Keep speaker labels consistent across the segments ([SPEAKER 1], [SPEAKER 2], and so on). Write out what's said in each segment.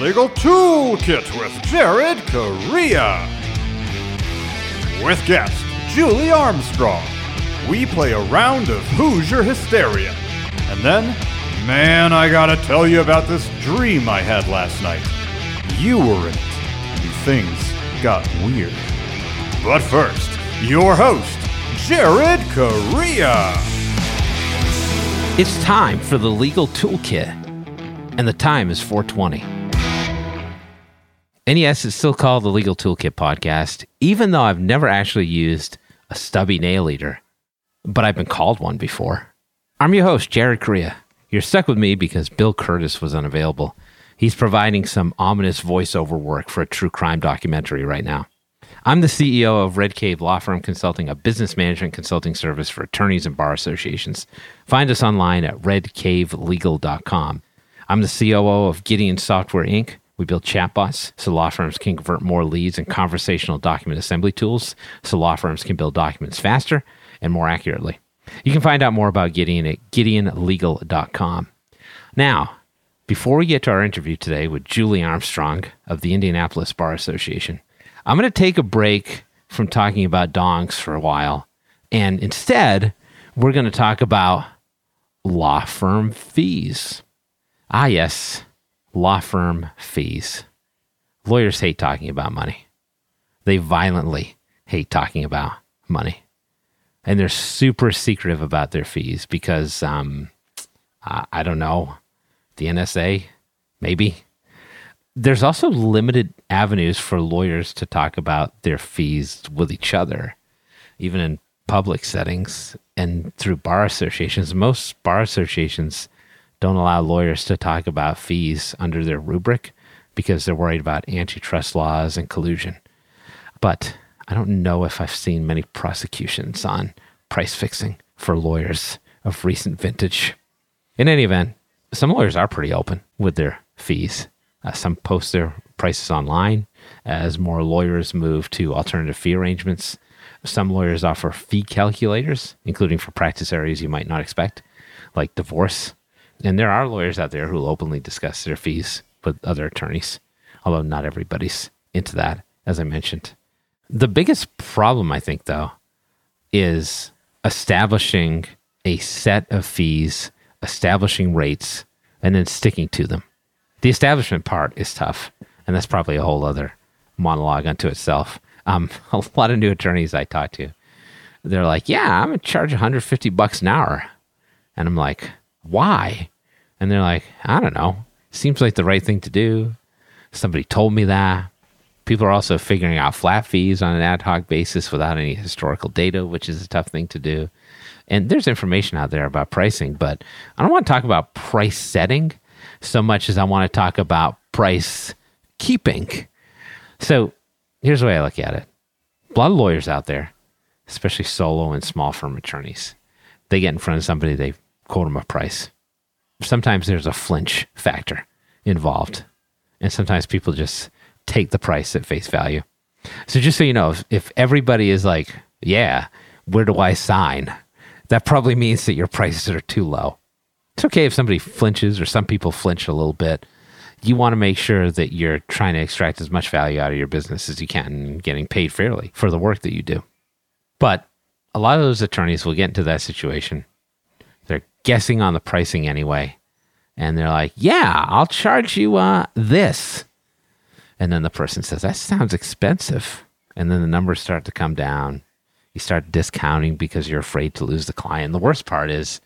[SPEAKER 1] Legal Toolkit with Jared Correa. With guest Julie Armstrong. We play a round of Hoosier Hysteria. And then, man, I gotta tell you about this dream I had last night. You were in it, and things got weird. But first, your host, Jared Correa.
[SPEAKER 2] It's time for the Legal Toolkit, and the time is 420. And yes, it's still called the Legal Toolkit podcast, even though I've never actually used a stubby nail eater, but I've been called one before. I'm your host, Jared Correa. You're stuck with me because Bill Kurtis was unavailable. He's providing some ominous voiceover work for a true crime documentary right now. I'm the CEO of Red Cave Law Firm Consulting, a business management consulting service for attorneys and bar associations. Find us online at redcavelegal.com. I'm the COO of Gideon Software Inc. We build chatbots so law firms can convert more leads and conversational document assembly tools so law firms can build documents faster and more accurately. You can find out more about Gideon at gideonlegal.com. Now, before we get to our interview today with Julie Armstrong of the Indianapolis Bar Association, I'm going to take a break from talking about dongs for a while. And instead, we're going to talk about law firm fees. Ah, yes, law firm fees. Lawyers hate talking about money. They violently hate talking about money. And they're super secretive about their fees because, um, I, I don't know, the NSA, maybe. There's also limited avenues for lawyers to talk about their fees with each other, even in public settings and through bar associations. Most bar associations don't allow lawyers to talk about fees under their rubric because they're worried about antitrust laws and collusion. But I don't know if I've seen many prosecutions on price fixing for lawyers of recent vintage. In any event, some lawyers are pretty open with their fees. Uh, some post their prices online as more lawyers move to alternative fee arrangements. Some lawyers offer fee calculators, including for practice areas you might not expect, like divorce and there are lawyers out there who will openly discuss their fees with other attorneys, although not everybody's into that, as I mentioned. The biggest problem, I think, though, is establishing a set of fees, establishing rates, and then sticking to them. The establishment part is tough, and that's probably a whole other monologue unto itself. Um, a lot of new attorneys I talk to, they're like, "Yeah, I'm gonna charge 150 bucks an hour," and I'm like, why? And they're like, I don't know. Seems like the right thing to do. Somebody told me that. People are also figuring out flat fees on an ad hoc basis without any historical data, which is a tough thing to do. And there's information out there about pricing, but I don't want to talk about price setting so much as I want to talk about price keeping. So here's the way I look at it a lot of lawyers out there, especially solo and small firm attorneys, they get in front of somebody, they quote them a price. Sometimes there's a flinch factor involved, and sometimes people just take the price at face value. So just so you know, if, if everybody is like, "Yeah, where do I sign?" That probably means that your prices are too low. It's okay if somebody flinches or some people flinch a little bit. You want to make sure that you're trying to extract as much value out of your business as you can and getting paid fairly for the work that you do. But a lot of those attorneys will get into that situation guessing on the pricing anyway. And they're like, yeah, I'll charge you uh, this. And then the person says, that sounds expensive. And then the numbers start to come down. You start discounting because you're afraid to lose the client. The worst part is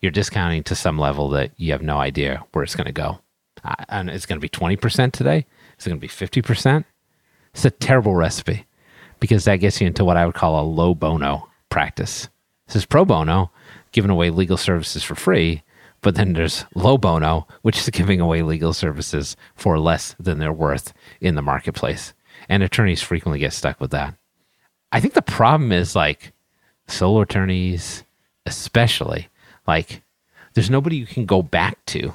[SPEAKER 2] you're discounting to some level that you have no idea where it's going to go. Uh, and it's going to be 20% today. It's going to be 50%. It's a terrible recipe because that gets you into what I would call a low bono practice. This is pro bono, giving away legal services for free. But then there's low bono, which is giving away legal services for less than they're worth in the marketplace. And attorneys frequently get stuck with that. I think the problem is like solo attorneys, especially, like there's nobody you can go back to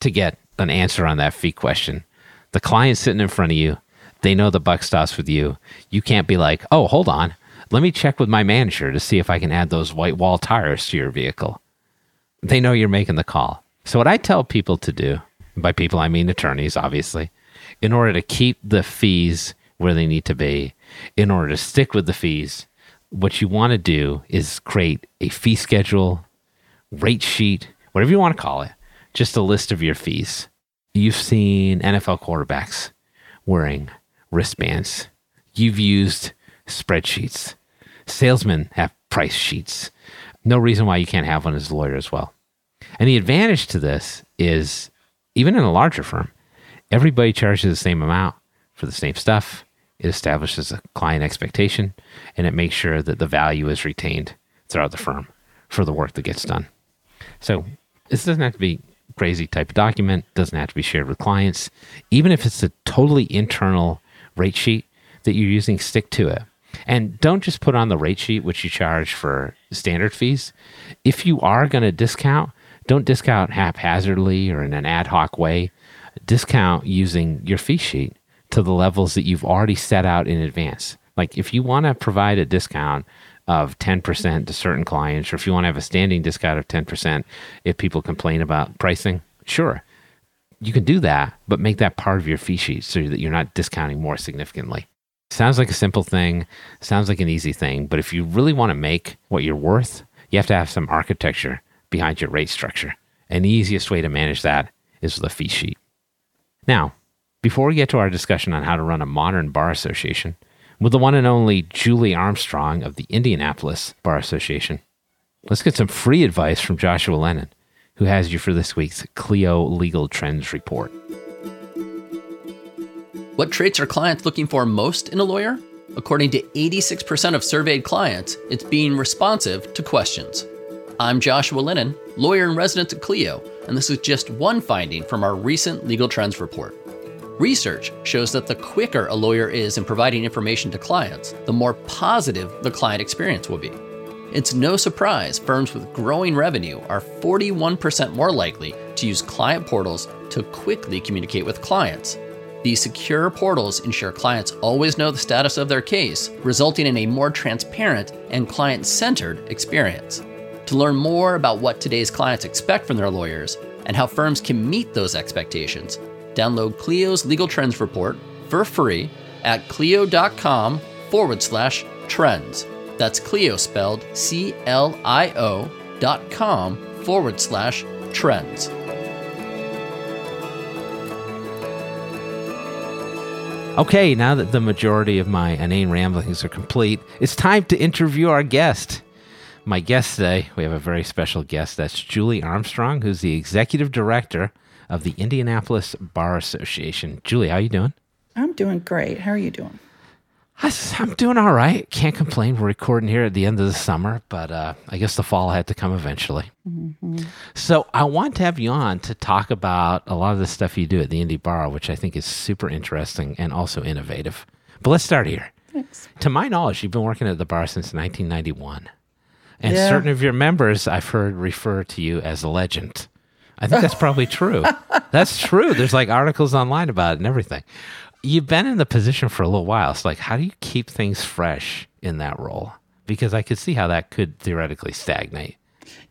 [SPEAKER 2] to get an answer on that fee question. The client's sitting in front of you. They know the buck stops with you. You can't be like, oh, hold on. Let me check with my manager to see if I can add those white wall tires to your vehicle. They know you're making the call. So, what I tell people to do, by people I mean attorneys, obviously, in order to keep the fees where they need to be, in order to stick with the fees, what you want to do is create a fee schedule, rate sheet, whatever you want to call it, just a list of your fees. You've seen NFL quarterbacks wearing wristbands. You've used spreadsheets. Salesmen have price sheets. No reason why you can't have one as a lawyer as well. And the advantage to this is even in a larger firm, everybody charges the same amount for the same stuff. It establishes a client expectation and it makes sure that the value is retained throughout the firm for the work that gets done. So this doesn't have to be crazy type of document, doesn't have to be shared with clients. Even if it's a totally internal rate sheet that you're using, stick to it. And don't just put on the rate sheet which you charge for standard fees. If you are going to discount, don't discount haphazardly or in an ad hoc way. Discount using your fee sheet to the levels that you've already set out in advance. Like if you want to provide a discount of 10% to certain clients, or if you want to have a standing discount of 10% if people complain about pricing, sure, you can do that, but make that part of your fee sheet so that you're not discounting more significantly. Sounds like a simple thing, sounds like an easy thing, but if you really want to make what you're worth, you have to have some architecture behind your rate structure. And the easiest way to manage that is with a fee sheet. Now, before we get to our discussion on how to run a modern bar association, with the one and only Julie Armstrong of the Indianapolis Bar Association, let's get some free advice from Joshua Lennon, who has you for this week's Clio Legal Trends Report.
[SPEAKER 3] What traits are clients looking for most in a lawyer? According to 86% of surveyed clients, it's being responsive to questions. I'm Joshua Lennon, lawyer in residence at Clio, and this is just one finding from our recent Legal Trends report. Research shows that the quicker a lawyer is in providing information to clients, the more positive the client experience will be. It's no surprise firms with growing revenue are 41% more likely to use client portals to quickly communicate with clients. These secure portals ensure clients always know the status of their case, resulting in a more transparent and client centered experience. To learn more about what today's clients expect from their lawyers and how firms can meet those expectations, download Clio's Legal Trends Report for free at clio.com forward slash trends. That's Clio spelled C L I O dot com forward slash trends.
[SPEAKER 2] Okay, now that the majority of my inane ramblings are complete, it's time to interview our guest. My guest today, we have a very special guest. That's Julie Armstrong, who's the executive director of the Indianapolis Bar Association. Julie, how are you doing?
[SPEAKER 4] I'm doing great. How are you doing?
[SPEAKER 2] I am doing all right. Can't complain. We're recording here at the end of the summer, but uh, I guess the fall had to come eventually. Mm-hmm. So I want to have you on to talk about a lot of the stuff you do at the Indy Bar, which I think is super interesting and also innovative. But let's start here.
[SPEAKER 4] Thanks.
[SPEAKER 2] To my knowledge, you've been working at the bar since 1991. And
[SPEAKER 4] Yeah.
[SPEAKER 2] certain of your members I've heard refer to you as a legend. I think that's probably true. That's true. There's like articles online about it and everything. You've been in the position for a little while. It's like, how do you keep things fresh in that role? Because I could see how that could theoretically stagnate.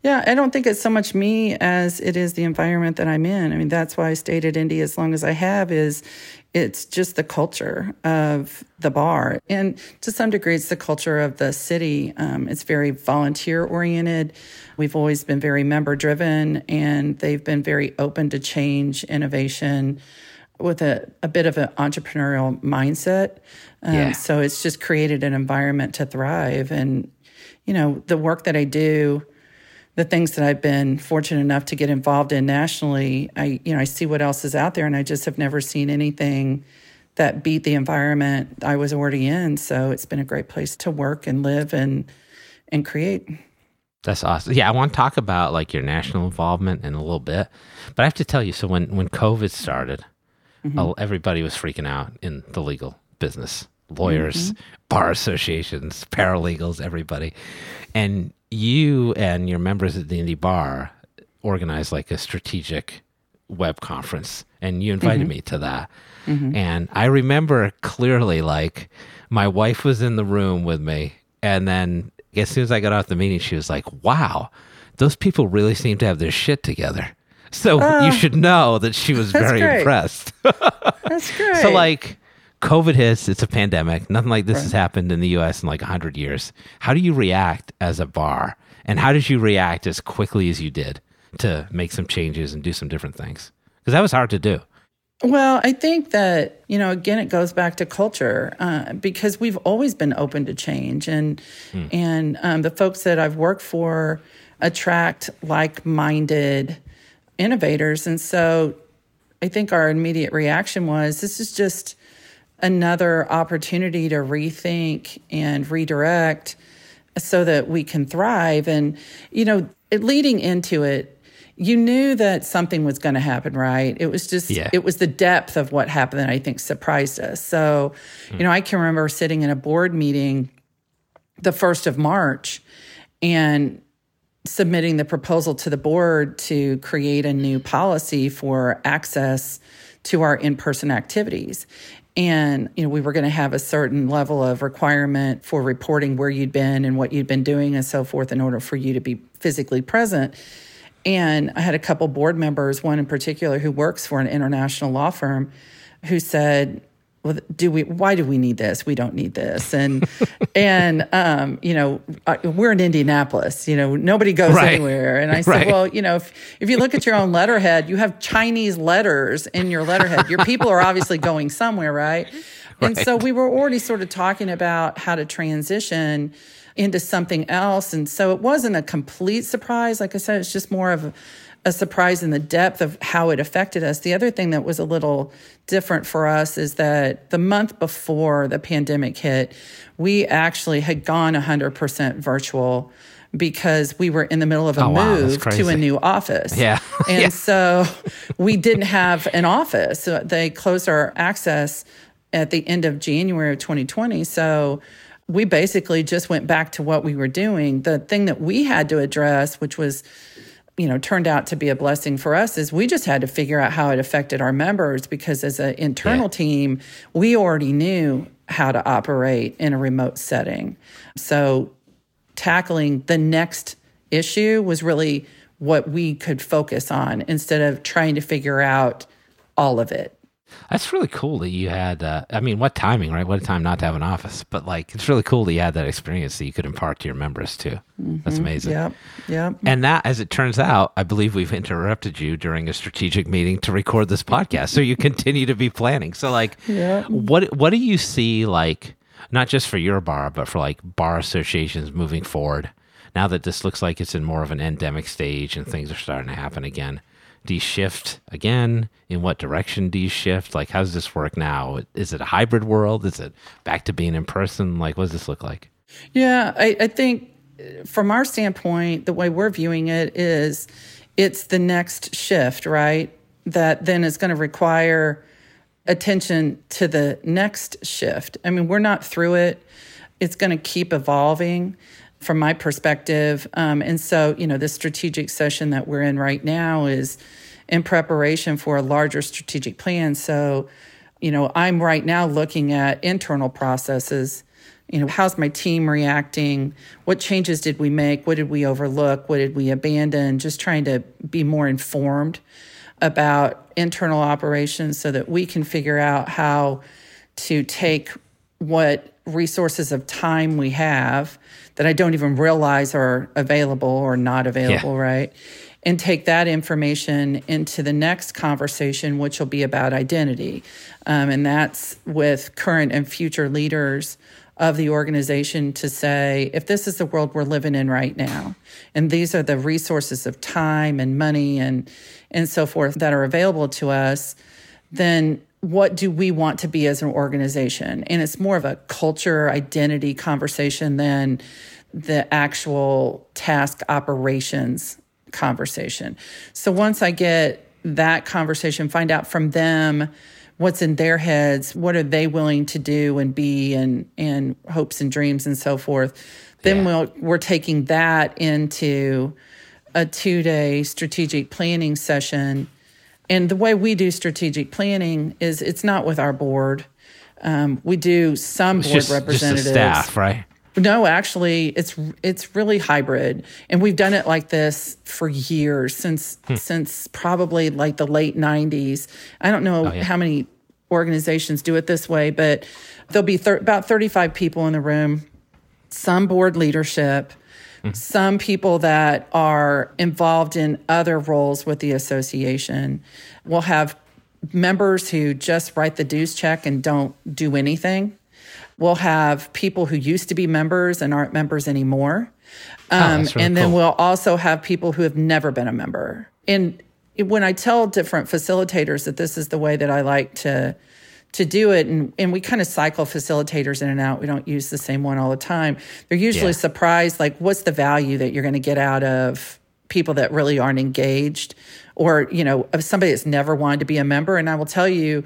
[SPEAKER 4] Yeah, I don't think it's so much me as it is the environment that I'm in. I mean, that's why I stayed at Indy as long as I have is it's just the culture of the bar. And to some degree, it's the culture of the city. Um, it's very volunteer oriented. We've always been very member driven and they've been very open to change, innovation with a, a bit of an entrepreneurial mindset. Um,
[SPEAKER 2] Yeah.
[SPEAKER 4] So it's just created an environment to thrive. And, you know, the work that I do, the things that I've been fortunate enough to get involved in nationally, I you know I see what else is out there, and I just have never seen anything that beat the environment I was already in. So it's been a great place to work and live and and create.
[SPEAKER 2] That's awesome. Yeah, I want to talk about like your national involvement in a little bit, but I have to tell you. So when when COVID started, uh, everybody was freaking out in the legal business, lawyers, mm-hmm. bar associations, paralegals, everybody, and you and your members at the Indy bar organized like a strategic web conference, and you invited mm-hmm. me to that. And I remember clearly, like my wife was in the room with me, and then as soon as I got out the meeting, she was like, "Wow, those people really seem to have their shit together." So you should know that she was very
[SPEAKER 4] great.
[SPEAKER 2] impressed.
[SPEAKER 4] That's great.
[SPEAKER 2] so like COVID hits, it's a pandemic. Nothing like this has happened in the US in like 100 years. How do you react as a bar? And how did you react as quickly as you did to make some changes and do some different things? Because that was hard to do.
[SPEAKER 4] Well, I think that, you know, again, it goes back to culture uh, because we've always been open to change. And, and um, the folks that I've worked for attract like minded innovators. And so I think our immediate reaction was this is just another opportunity to rethink and redirect so that we can thrive. And, you know, leading into it, you knew that something was going to happen, right? It was just,
[SPEAKER 2] Yeah.
[SPEAKER 4] it was the depth of what happened that I think surprised us. So, you know, I can remember sitting in a board meeting the 1st of March and submitting the proposal to the board to create a new policy for access to our in-person activities. And you know we were going to have a certain level of requirement for reporting where you'd been and what you'd been doing and so forth in order for you to be physically present. And i had a couple board members one in particular who works for an international law firm who said well do we why do we need this? We don't need this. And and um you know we're in indianapolis you know nobody goes
[SPEAKER 2] Right.
[SPEAKER 4] anywhere. And i said
[SPEAKER 2] Right.
[SPEAKER 4] well you know if, if you look at your own letterhead you have chinese letters in your letterhead. Your people are obviously going somewhere right? And so we were already sort of talking about how to transition into something else. And so it wasn't a complete surprise. Like i said it's just more of a, a surprise in the depth of how it affected us. The other thing that was a little different for us is that the month before the pandemic hit, we actually had gone 100% virtual because we were in the middle of a
[SPEAKER 2] Oh, wow,
[SPEAKER 4] move to a new office.
[SPEAKER 2] Yeah.
[SPEAKER 4] And
[SPEAKER 2] Yeah.
[SPEAKER 4] so we didn't have an office. So they closed our access at the end of January of 2020. So we basically just went back to what we were doing. The thing that we had to address, which was you know turned out to be a blessing for us is we just had to figure out how it affected our members because as an internal
[SPEAKER 2] Yeah.
[SPEAKER 4] team we already knew how to operate in a remote setting so tackling the next issue was really what we could focus on instead of trying to figure out all of it
[SPEAKER 2] That's really cool that you had. Uh, I mean, what timing, right? What a time not to have an office, but like it's really cool that you had that experience that you could impart to your members too. That's amazing.
[SPEAKER 4] yep yep
[SPEAKER 2] And that, as it turns out, I believe we've interrupted you during a strategic meeting to record this podcast. So you continue to be planning. So, like,
[SPEAKER 4] Yeah.
[SPEAKER 2] what what do you see like, not just for your bar, but for like bar associations moving forward? Now that this looks like it's in more of an endemic stage and things are starting to happen again, do shift again? In what direction do you shift? Like, how does this work now? Is it a hybrid world? Is it back to being in person? Like, what does this look like?
[SPEAKER 4] Yeah, I, I think uh, from our standpoint, the way we're viewing it is it's the next shift, right? That then is going to require attention to the next shift. I mean, we're not through it, it's going to keep evolving from my perspective. Um, and so, you know, this strategic session that we're in right now is in preparation for a larger strategic plan. So, you know, I'm right now looking at internal processes. You know, how's my team reacting? What changes did we make? What did we overlook? What did we abandon? Just trying to be more informed about internal operations so that we can figure out how to take what resources of time we have that I don't even realize are available or not available, right? And take that information into the next conversation, which will be about identity. Um, and that's with current and future leaders of the organization to say, if this is the world we're living in right now, and these are the resources of time and money and, and so forth that are available to us, then what do we want to be as an organization? And it's more of a culture identity conversation than the actual task operations conversation. So once I get that conversation, find out from them what's in their heads, what are they willing to do and be and and hopes and dreams and so forth. Then
[SPEAKER 2] Yeah.
[SPEAKER 4] we'll we're taking that into a two-day strategic planning session and the way we do strategic planning is it's not with our board. Um, we do some board
[SPEAKER 2] Just, just the
[SPEAKER 4] representatives.
[SPEAKER 2] staff, right?
[SPEAKER 4] No, actually, it's it's really hybrid, and we've done it like this for years since hmm. since probably like the late '90s. I don't know oh, yeah. how many organizations do it this way, but there'll be thir- about 35 people in the room, some board leadership, mm-hmm. some people that are involved in other roles with the association. We'll have members who just write the dues check and don't do anything. We'll have people who used to be members and aren't members anymore. Oh, um, oh, really and then cool. we'll also have people who have never been a member. And when I tell different facilitators that this is the way that I like to to do it and, and we kind of cycle facilitators in and out we don't use the same one all the time they're usually yeah. surprised like what's the value that you're going to get out of people that really aren't engaged or you know of somebody that's never wanted to be a member and i will tell you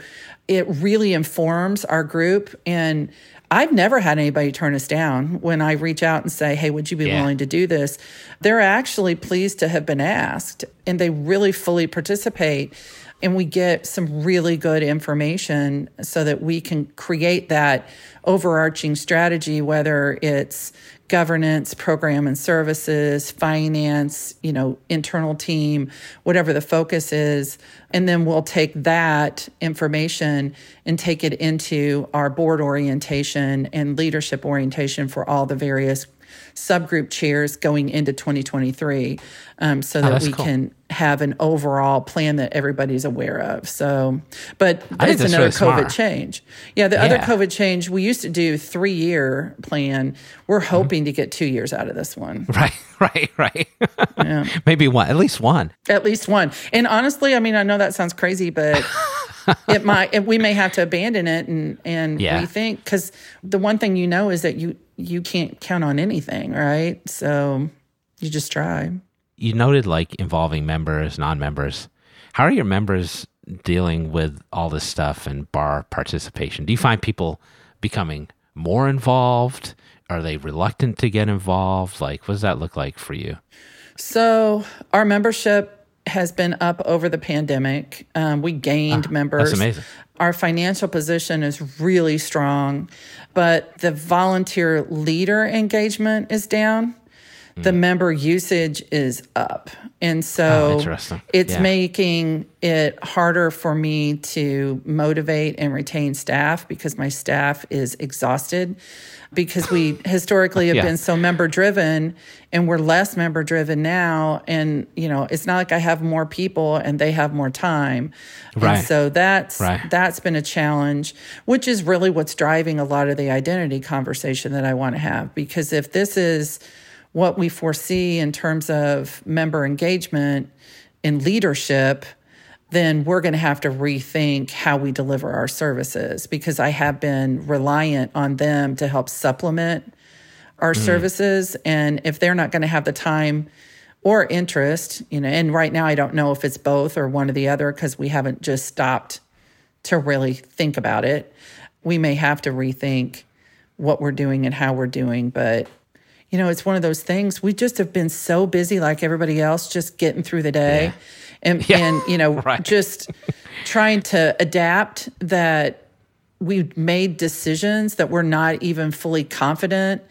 [SPEAKER 4] it really informs our group and I've never had anybody turn us down when I reach out and say, Hey, would you be yeah. willing to do this? They're actually pleased to have been asked and they really fully participate. And we get some really good information so that we can create that overarching strategy, whether it's governance, program and services, finance, you know, internal team, whatever the focus is. And then we'll take that information and take it into our board orientation and leadership orientation for all the various subgroup chairs going into 2023 um, so oh, that oh, we cool. can have an overall plan that everybody's aware of. So, but it's another COVID smart. change. Yeah, the yeah. other COVID change, we used to do three year plan. We're mm-hmm. hoping mm-hmm. to get two years out of this one.
[SPEAKER 2] Right, right, right. yeah. Maybe one, at least one.
[SPEAKER 4] At least one. And honestly, I mean, I know that sounds crazy, but it might, we may have to abandon it and, and yeah. we think, because the one thing you know is that you, you can't count on anything, right? So you just try.
[SPEAKER 2] You noted like involving members, non members. How are your members dealing with all this stuff and bar participation? Do you find people becoming more involved? Are they reluctant to get involved? Like, what does that look like for you?
[SPEAKER 4] So, our membership has been up over the pandemic. Um, we gained ah, members.
[SPEAKER 2] That's amazing.
[SPEAKER 4] Our financial position is really strong, but the volunteer leader engagement is down. Mm. The member usage is up. And so
[SPEAKER 2] oh,
[SPEAKER 4] it's yeah. making it harder for me to motivate and retain staff because my staff is exhausted because we historically have yeah. been so member driven and we're less member driven now and you know it's not like I have more people and they have more time right. and so that's right. that's been a challenge which is really what's driving a lot of the identity conversation that I want to have because if this is what we foresee in terms of member engagement and leadership then we're going to have to rethink how we deliver our services because I have been reliant on them to help supplement our mm. services. And if they're not going to have the time or interest, you know, and right now I don't know if it's both or one or the other because we haven't just stopped to really think about it. We may have to rethink what we're doing and how we're doing. But, you know, it's one of those things. We just have been so busy, like everybody else, just getting through the day. Yeah and yeah, and you know right. just trying to adapt that we made decisions that we're not even fully confident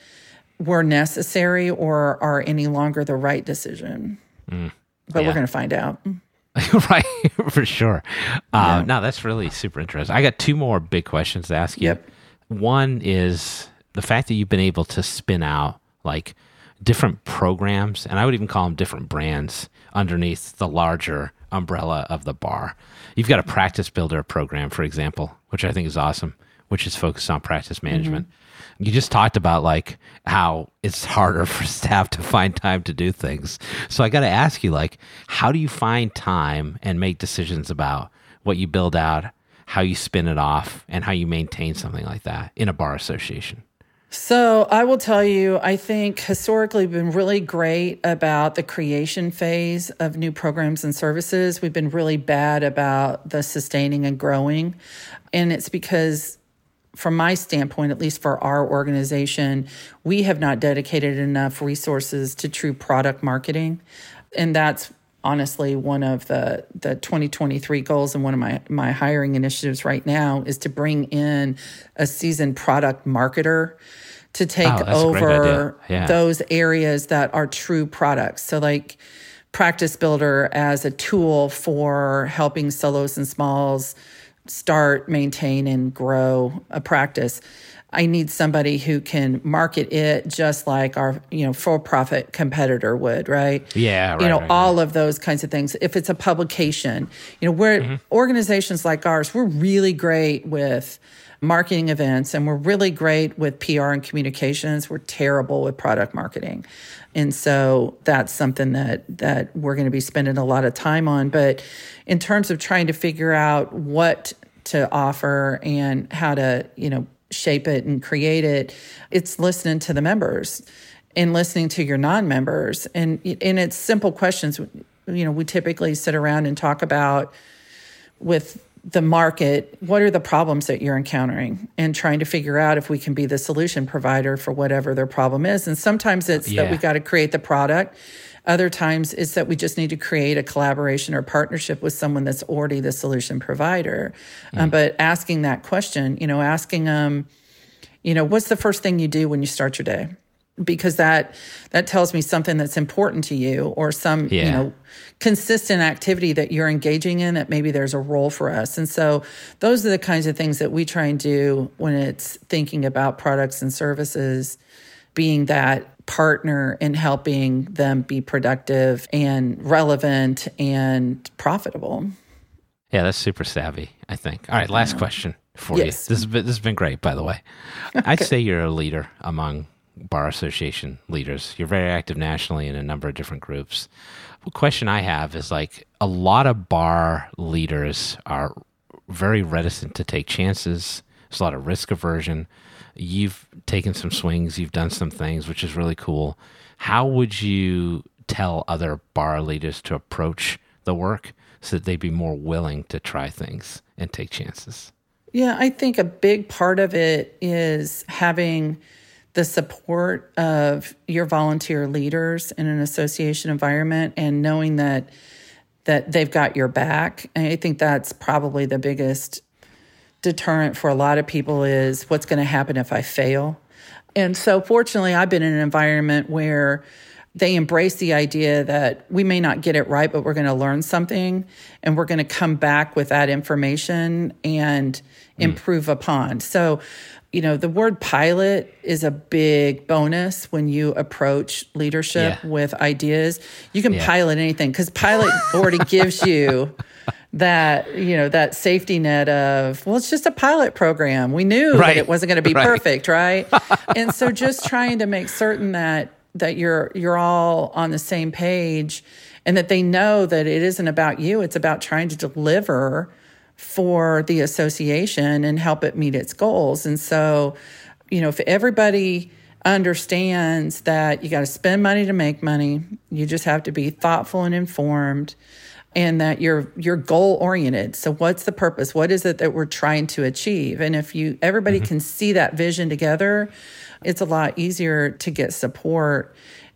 [SPEAKER 4] were necessary or are any longer the right decision. Mm, but yeah. we're going to find out.
[SPEAKER 2] right, for sure. Uh, yeah. No, that's really super interesting. I got two more big questions to ask you.
[SPEAKER 4] Yep.
[SPEAKER 2] One is the fact that you've been able to spin out like different programs, and I would even call them different brands underneath the larger umbrella of the bar. You've got a practice builder program, for example, which I think is awesome, which is focused on practice management. Mm-hmm. You just talked about like how it's harder for staff to find time to do things. So I got to ask you like how do you find time and make decisions about what you build out, how you spin it off, and how you maintain something like that in a bar association?
[SPEAKER 4] So I will tell you, I think historically we've been really great about the creation phase of new programs and services. We've been really bad about the sustaining and growing. And it's because from my standpoint, at least for our organization, we have not dedicated enough resources to true product marketing. And that's honestly one of the the 2023 goals and one of my my hiring initiatives right now is to bring in a seasoned product marketer to take
[SPEAKER 2] Oh, that's a great
[SPEAKER 4] over.
[SPEAKER 2] Yeah.
[SPEAKER 4] those areas that are true products. So, like Practice Builder as a tool for helping solos and smalls start, maintain, and grow a practice. I need somebody who can market it just like our, you know, for-profit competitor would, right?
[SPEAKER 2] Yeah,
[SPEAKER 4] You know,
[SPEAKER 2] right,
[SPEAKER 4] all of those kinds of things. If it's a publication, you know, we're
[SPEAKER 2] Mm-hmm.
[SPEAKER 4] organizations like ours, we're really great with marketing events and we're really great with PR and communications. We're terrible with product marketing. And so that's something that that we're going to be spending a lot of time on, but in terms of trying to figure out what to offer and how to, you know, shape it and create it, it's listening to the members and listening to your non-members and and it's simple questions you know we typically sit around and talk about with the market what are the problems that you're encountering and trying to figure out if we can be the solution provider for whatever their problem is? And sometimes it's that
[SPEAKER 2] Yeah.
[SPEAKER 4] we got to create the product. Other times it's that we just need to create a collaboration or partnership with someone that's already the solution provider. Um, but asking that question you know asking them you know what's the first thing you do when you start your day because that that tells me something that's important to you or some you know consistent activity that you're engaging in that maybe there's a role for us and so those are the kinds of things that we try and do when it's thinking about products and services being that partner in helping them be productive and relevant and profitable
[SPEAKER 2] Yeah, that's super savvy, I think. All right, last question for
[SPEAKER 4] Yes.
[SPEAKER 2] you. This has been this has been great, by the way. I'd say you're a leader among bar association leaders. You're very active nationally in a number of different groups. The question I have is like a lot of bar leaders are very reticent to take chances. There's a lot of risk aversion. You've taken some swings, you've done some things, which is really cool. How would you tell other bar leaders to approach the work so that they'd be more willing to try things and take chances?
[SPEAKER 4] Yeah, I think a big part of it is having the support of your volunteer leaders in an association environment and knowing that that they've got your back. And I think that's probably the biggest deterrent for a lot of people is what's going to happen if I fail. And so fortunately, I've been in an environment where they embrace the idea that we may not get it right, but we're going to learn something and we're going to come back with that information and hmm. improve upon. So, you know, the word pilot is a big bonus when you approach leadership
[SPEAKER 2] Yeah.
[SPEAKER 4] with ideas. You can
[SPEAKER 2] Yeah.
[SPEAKER 4] pilot anything because pilot already gives you that you know that safety net of well it's just a pilot program we knew
[SPEAKER 2] Right.
[SPEAKER 4] that it wasn't going to be
[SPEAKER 2] Right.
[SPEAKER 4] perfect right and so just trying to make certain that that you're you're all on the same page and that they know that it isn't about you it's about trying to deliver for the association and help it meet its goals. And so you know if everybody understands that you got to spend money to make money you just have to be thoughtful and informed and that you're you're goal oriented so what's the purpose? What is it that we're trying to achieve? And if you everybody mm-hmm. can see that vision together it's a lot easier to get support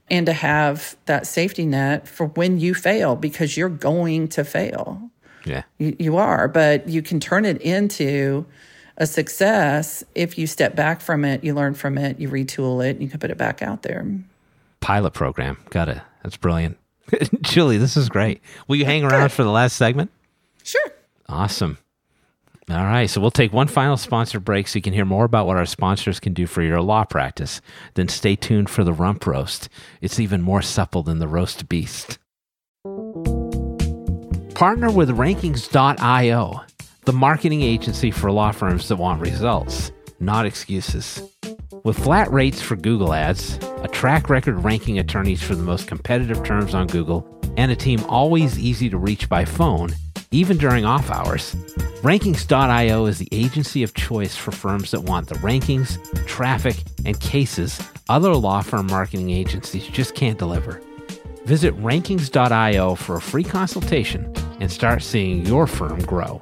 [SPEAKER 4] and to have that safety net for when you fail because you're going to fail
[SPEAKER 2] Yeah.
[SPEAKER 4] you, you are but you can turn it into a success if you step back from it you learn from it you retool it and you can put it back out there
[SPEAKER 2] Pilot program. Got it. That's brilliant. Julie, this is great. Will you hang around for the last segment?
[SPEAKER 4] sure
[SPEAKER 2] Awesome. All right. So we'll take one final sponsor break so you can hear more about what our sponsors can do for your law practice. Then stay tuned for the rump roast. It's even more supple than the roast beast. Partner with Rankings.io, the marketing agency for law firms that want results, not excuses. With flat rates for Google ads, a track record ranking attorneys for the most competitive terms on Google, and a team always easy to reach by phone, even during off hours, Rankings.io is the agency of choice for firms that want the rankings, traffic, and cases other law firm marketing agencies just can't deliver. Visit Rankings.io for a free consultation and start seeing your firm grow.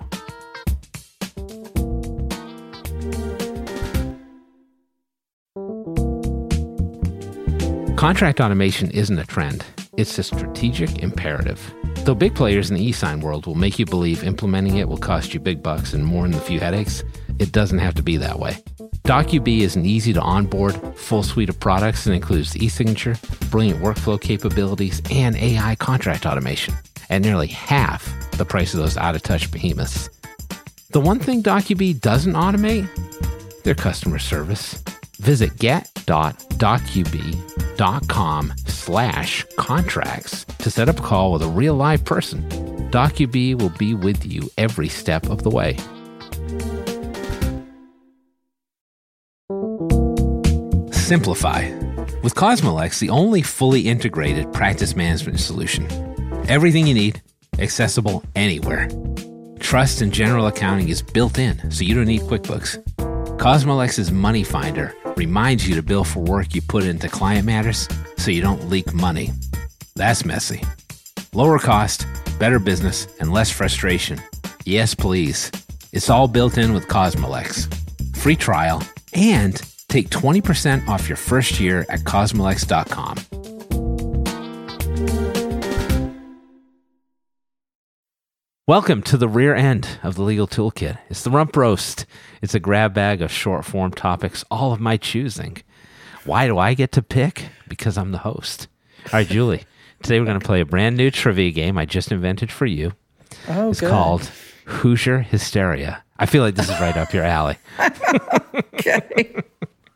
[SPEAKER 2] Contract automation isn't a trend, it's a strategic imperative. Though big players in the e-sign world will make you believe implementing it will cost you big bucks and more than a few headaches, it doesn't have to be that way. Docubee is an easy to onboard full suite of products that includes e-signature, brilliant workflow capabilities, and AI contract automation at nearly half the price of those out-of-touch behemoths. The one thing Docubee doesn't automate? Their customer service. Visit get.docubee.com slash contracts to set up a call with a real live person. Docubee will be with you every step of the way. Simplify. With Cosmolex, the only fully integrated practice management solution. Everything you need, accessible anywhere. Trust and general accounting is built in, so you don't need QuickBooks. Cosmolex's Money Finder reminds you to bill for work you put into client matters so you don't leak money. That's messy. Lower cost, better business, and less frustration. Yes, please. It's all built in with Cosmolex. Free trial and take 20% off your first year at cosmolex.com. Welcome to the rear end of the legal toolkit. It's the rump roast. It's a grab bag of short form topics, all of my choosing. Why do I get to pick? Because I'm the host. All right, Julie. Today we're going to play a brand new trivia game I just invented for you.
[SPEAKER 4] Oh,
[SPEAKER 2] It's
[SPEAKER 4] good.
[SPEAKER 2] called Hoosier Hysteria. I feel like this is right up your alley.
[SPEAKER 4] Okay.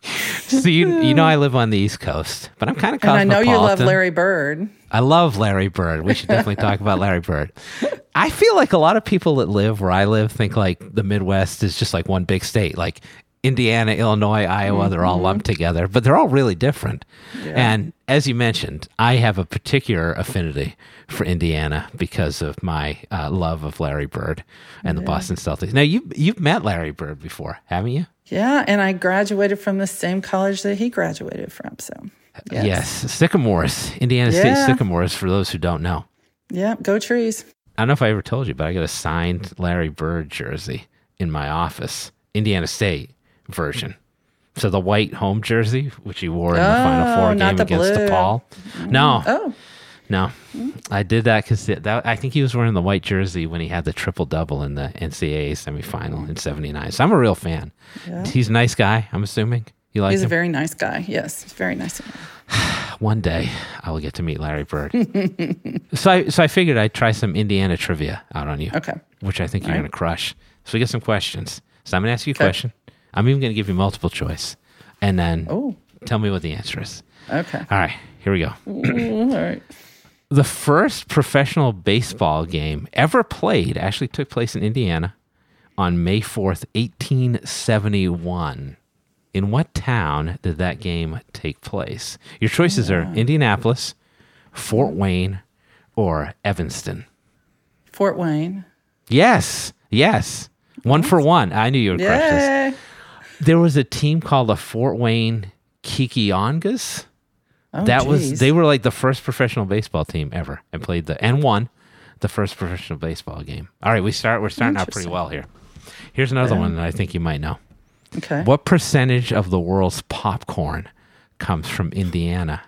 [SPEAKER 2] So you you know I live on the East Coast, but I'm kind of
[SPEAKER 4] and I know you love. Larry Bird.
[SPEAKER 2] I love Larry Bird. We should definitely talk about Larry Bird. I feel like a lot of people that live where I live think like the Midwest is just like one big state, like Indiana, Illinois, Iowa. They're all lumped together, but they're all really different. And as you mentioned, I have a particular affinity for Indiana because of my uh, love of Larry Bird and the Boston Celtics. Now you you've met Larry Bird before, haven't you?
[SPEAKER 4] Yeah, and I graduated from the same college that he graduated from. So, yes.
[SPEAKER 2] Yes, Sycamores, Indiana State Sycamores. For those who don't know.
[SPEAKER 4] Yeah, go trees.
[SPEAKER 2] I don't know if I ever told you, but I got a signed Larry Bird jersey in my office, Indiana State version. So the white home jersey, which he wore in the Final Four
[SPEAKER 4] oh,
[SPEAKER 2] game
[SPEAKER 4] the
[SPEAKER 2] against. DePaul. No,
[SPEAKER 4] Oh,
[SPEAKER 2] no, hmm? I did that because that I think he was wearing the white jersey when he had the triple double in the NCAA semifinal in '79. So I'm a real fan. Yeah. He's a nice guy. I'm assuming you like
[SPEAKER 4] he's a very nice guy. Yes, he's very nice.
[SPEAKER 2] One day I will get to meet Larry Bird. so I so I figured I'd try some Indiana trivia out on you.
[SPEAKER 4] Okay.
[SPEAKER 2] which I think you're
[SPEAKER 4] All
[SPEAKER 2] going to crush. So we get some questions. So I'm going to ask you a
[SPEAKER 4] Okay.
[SPEAKER 2] question. I'm even going to give you multiple choice, and then
[SPEAKER 4] Oh,
[SPEAKER 2] tell me what the answer is.
[SPEAKER 4] okay.
[SPEAKER 2] All right, here we go.
[SPEAKER 4] All right.
[SPEAKER 2] The first professional baseball game ever played actually took place in Indiana on May 4th, 1871. In what town did that game take place? Your choices are Indianapolis, Fort Wayne, or Evanston.
[SPEAKER 4] Fort Wayne.
[SPEAKER 2] Yes, yes. One for one. I knew you would crush this. There was a team called the Fort Wayne Kekiongas.
[SPEAKER 4] Oh,
[SPEAKER 2] that was they were like the first professional baseball team ever and played the and won the first professional baseball game. All right, we start we're starting out pretty well here. Here's another one that I think you might know.
[SPEAKER 4] Okay.
[SPEAKER 2] What percentage of the world's popcorn comes from Indiana?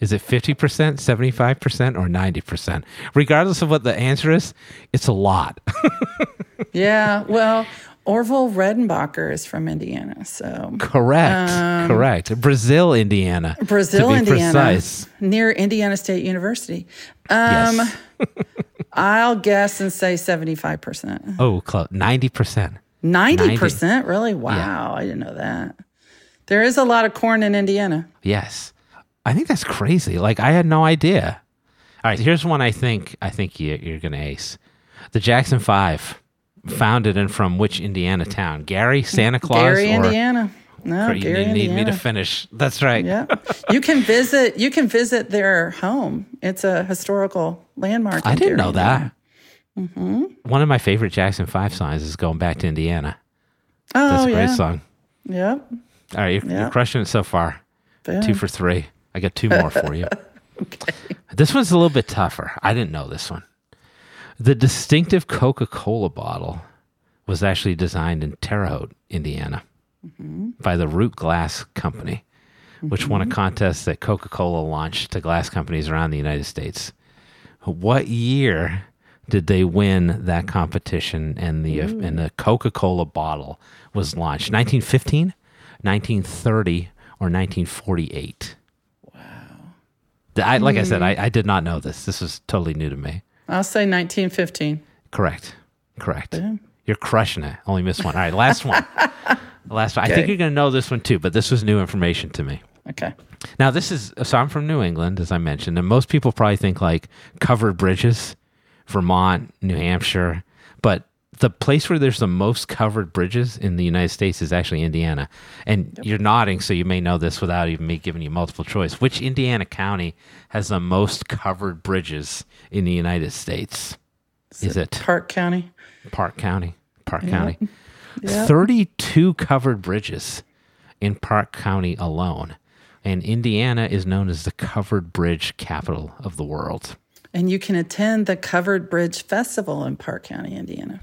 [SPEAKER 2] Is it 50%, 75%, or 90%? Regardless of what the answer is, it's a lot.
[SPEAKER 4] Yeah. Well, Orville Redenbacher is from Indiana. So
[SPEAKER 2] Correct. Correct. Brazil, Indiana.
[SPEAKER 4] Um, Brazil,
[SPEAKER 2] to be
[SPEAKER 4] Indiana,
[SPEAKER 2] Precise.
[SPEAKER 4] near Indiana State University. Um,
[SPEAKER 2] yes.
[SPEAKER 4] I'll guess and say 75%.
[SPEAKER 2] Oh, close. 90%.
[SPEAKER 4] 90%? Really? Wow. I didn't know that. There is a lot of corn in Indiana.
[SPEAKER 2] Yes. I think that's crazy. Like I had no idea. All right, here's one I think I think you, you're going to ace. The Jackson 5 founded and from which Indiana town? Gary, Santa Claus
[SPEAKER 4] Gary,
[SPEAKER 2] or
[SPEAKER 4] Indiana. No,
[SPEAKER 2] you
[SPEAKER 4] Gary,
[SPEAKER 2] need,
[SPEAKER 4] Indiana.
[SPEAKER 2] me to finish. That's right.
[SPEAKER 4] yeah. You can visit you can visit their home. It's a historical landmark.
[SPEAKER 2] I didn't
[SPEAKER 4] Gary,
[SPEAKER 2] know that.
[SPEAKER 4] Mm-hmm.
[SPEAKER 2] One of my favorite Jackson 5 songs is Going Back to Indiana.
[SPEAKER 4] Oh,
[SPEAKER 2] That's a great
[SPEAKER 4] yeah.
[SPEAKER 2] song.
[SPEAKER 4] Yep.
[SPEAKER 2] All right, you're,
[SPEAKER 4] Yeah.
[SPEAKER 2] you're crushing it so far.
[SPEAKER 4] Yeah.
[SPEAKER 2] Two for three. I got two more for you. okay. This one's a little bit tougher. I didn't know this one. The distinctive Coca Cola bottle was actually designed in Terre Haute, Indiana, mm-hmm. by the Root Glass Company, which won a mm-hmm. contest that Coca Cola launched to glass companies around the United States. What year did they win that competition and the and the Coca Cola bottle was launched? 1915, 1930, or 1948. Wow. I, like I said, I, hmm. I did not know this. This is totally new to me.
[SPEAKER 4] I'll say 1915.
[SPEAKER 2] Correct. Correct. You're crushing it. Only missed one. All right, last one. last one. I think you're going to know this one too, but this was new information to me.
[SPEAKER 4] Okay.
[SPEAKER 2] Now, this is so I'm from New England, as I mentioned, and most people probably think like covered bridges, Vermont, New Hampshire, but the place where there's the most covered bridges in the United States is actually Indiana. And you're nodding, so you may know this without even me giving you multiple choice. Which Indiana county has the most covered bridges in the United States? Is it
[SPEAKER 4] Parke County.
[SPEAKER 2] Parke County? Parke County.
[SPEAKER 4] Yep.
[SPEAKER 2] 32 covered bridges in Parke County alone. And Indiana is known as the covered bridge capital of the world.
[SPEAKER 4] And you can attend the Covered Bridge Festival in Parke County, Indiana.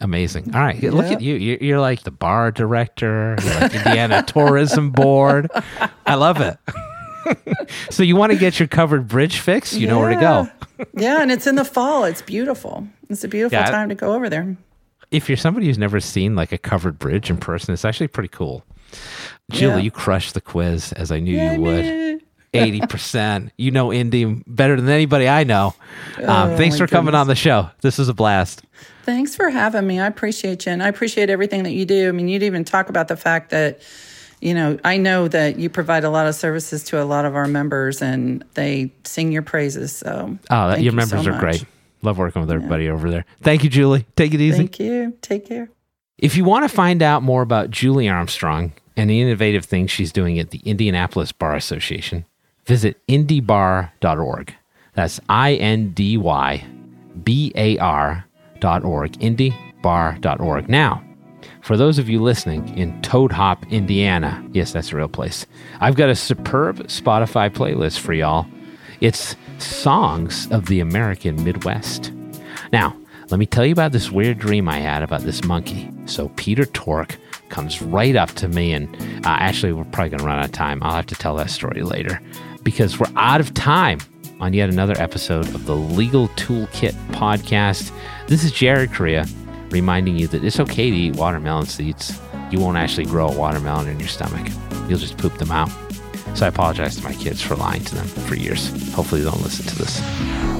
[SPEAKER 2] Amazing. All right. Look at you. You're, you're like the bar director, you're like Indiana Tourism Board. I love it. so you want to get your covered bridge fixed? You know where to go.
[SPEAKER 4] yeah, and it's in the fall. It's beautiful. It's a beautiful
[SPEAKER 2] Yeah.
[SPEAKER 4] time to go over there.
[SPEAKER 2] If you're somebody who's never seen like a covered bridge in person, it's actually pretty cool. Julie,
[SPEAKER 4] Yeah.
[SPEAKER 2] you crushed the quiz as I knew
[SPEAKER 4] Yeah,
[SPEAKER 2] you would.
[SPEAKER 4] man.
[SPEAKER 2] 80%. You know Indy better than anybody I know. Um,
[SPEAKER 4] Oh,
[SPEAKER 2] thanks for coming
[SPEAKER 4] goodness.
[SPEAKER 2] on the show. This was a blast.
[SPEAKER 4] Thanks for having me. I appreciate you. And I appreciate everything that you do. I mean, you'd even talk about the fact that, you know, I know that you provide a lot of services to a lot of our members and they sing your praises. So,
[SPEAKER 2] Oh, your
[SPEAKER 4] you
[SPEAKER 2] members
[SPEAKER 4] so
[SPEAKER 2] are
[SPEAKER 4] much.
[SPEAKER 2] great. Love working with everybody over there. Thank you, Julie. Take it easy.
[SPEAKER 4] Thank you. Take care.
[SPEAKER 2] If you want to find out more about Julie Armstrong and the innovative things she's doing at the Indianapolis Bar Association, visit indybar.org. That's I N D Y B A R dot org. Now, for those of you listening in Toad Hop, Indiana, yes, that's a real place, I've got a superb Spotify playlist for y'all. It's Songs of the American Midwest. Now, let me tell you about this weird dream I had about this monkey. So, Peter Tork comes right up to me, and uh, actually, we're probably going to run out of time. I'll have to tell that story later because we're out of time on yet another episode of the Legal Toolkit podcast. This is Jared Correa reminding you that it's okay to eat watermelon seeds. You won't actually grow a watermelon in your stomach, you'll just poop them out. So I apologize to my kids for lying to them for years. Hopefully, they don't listen to this.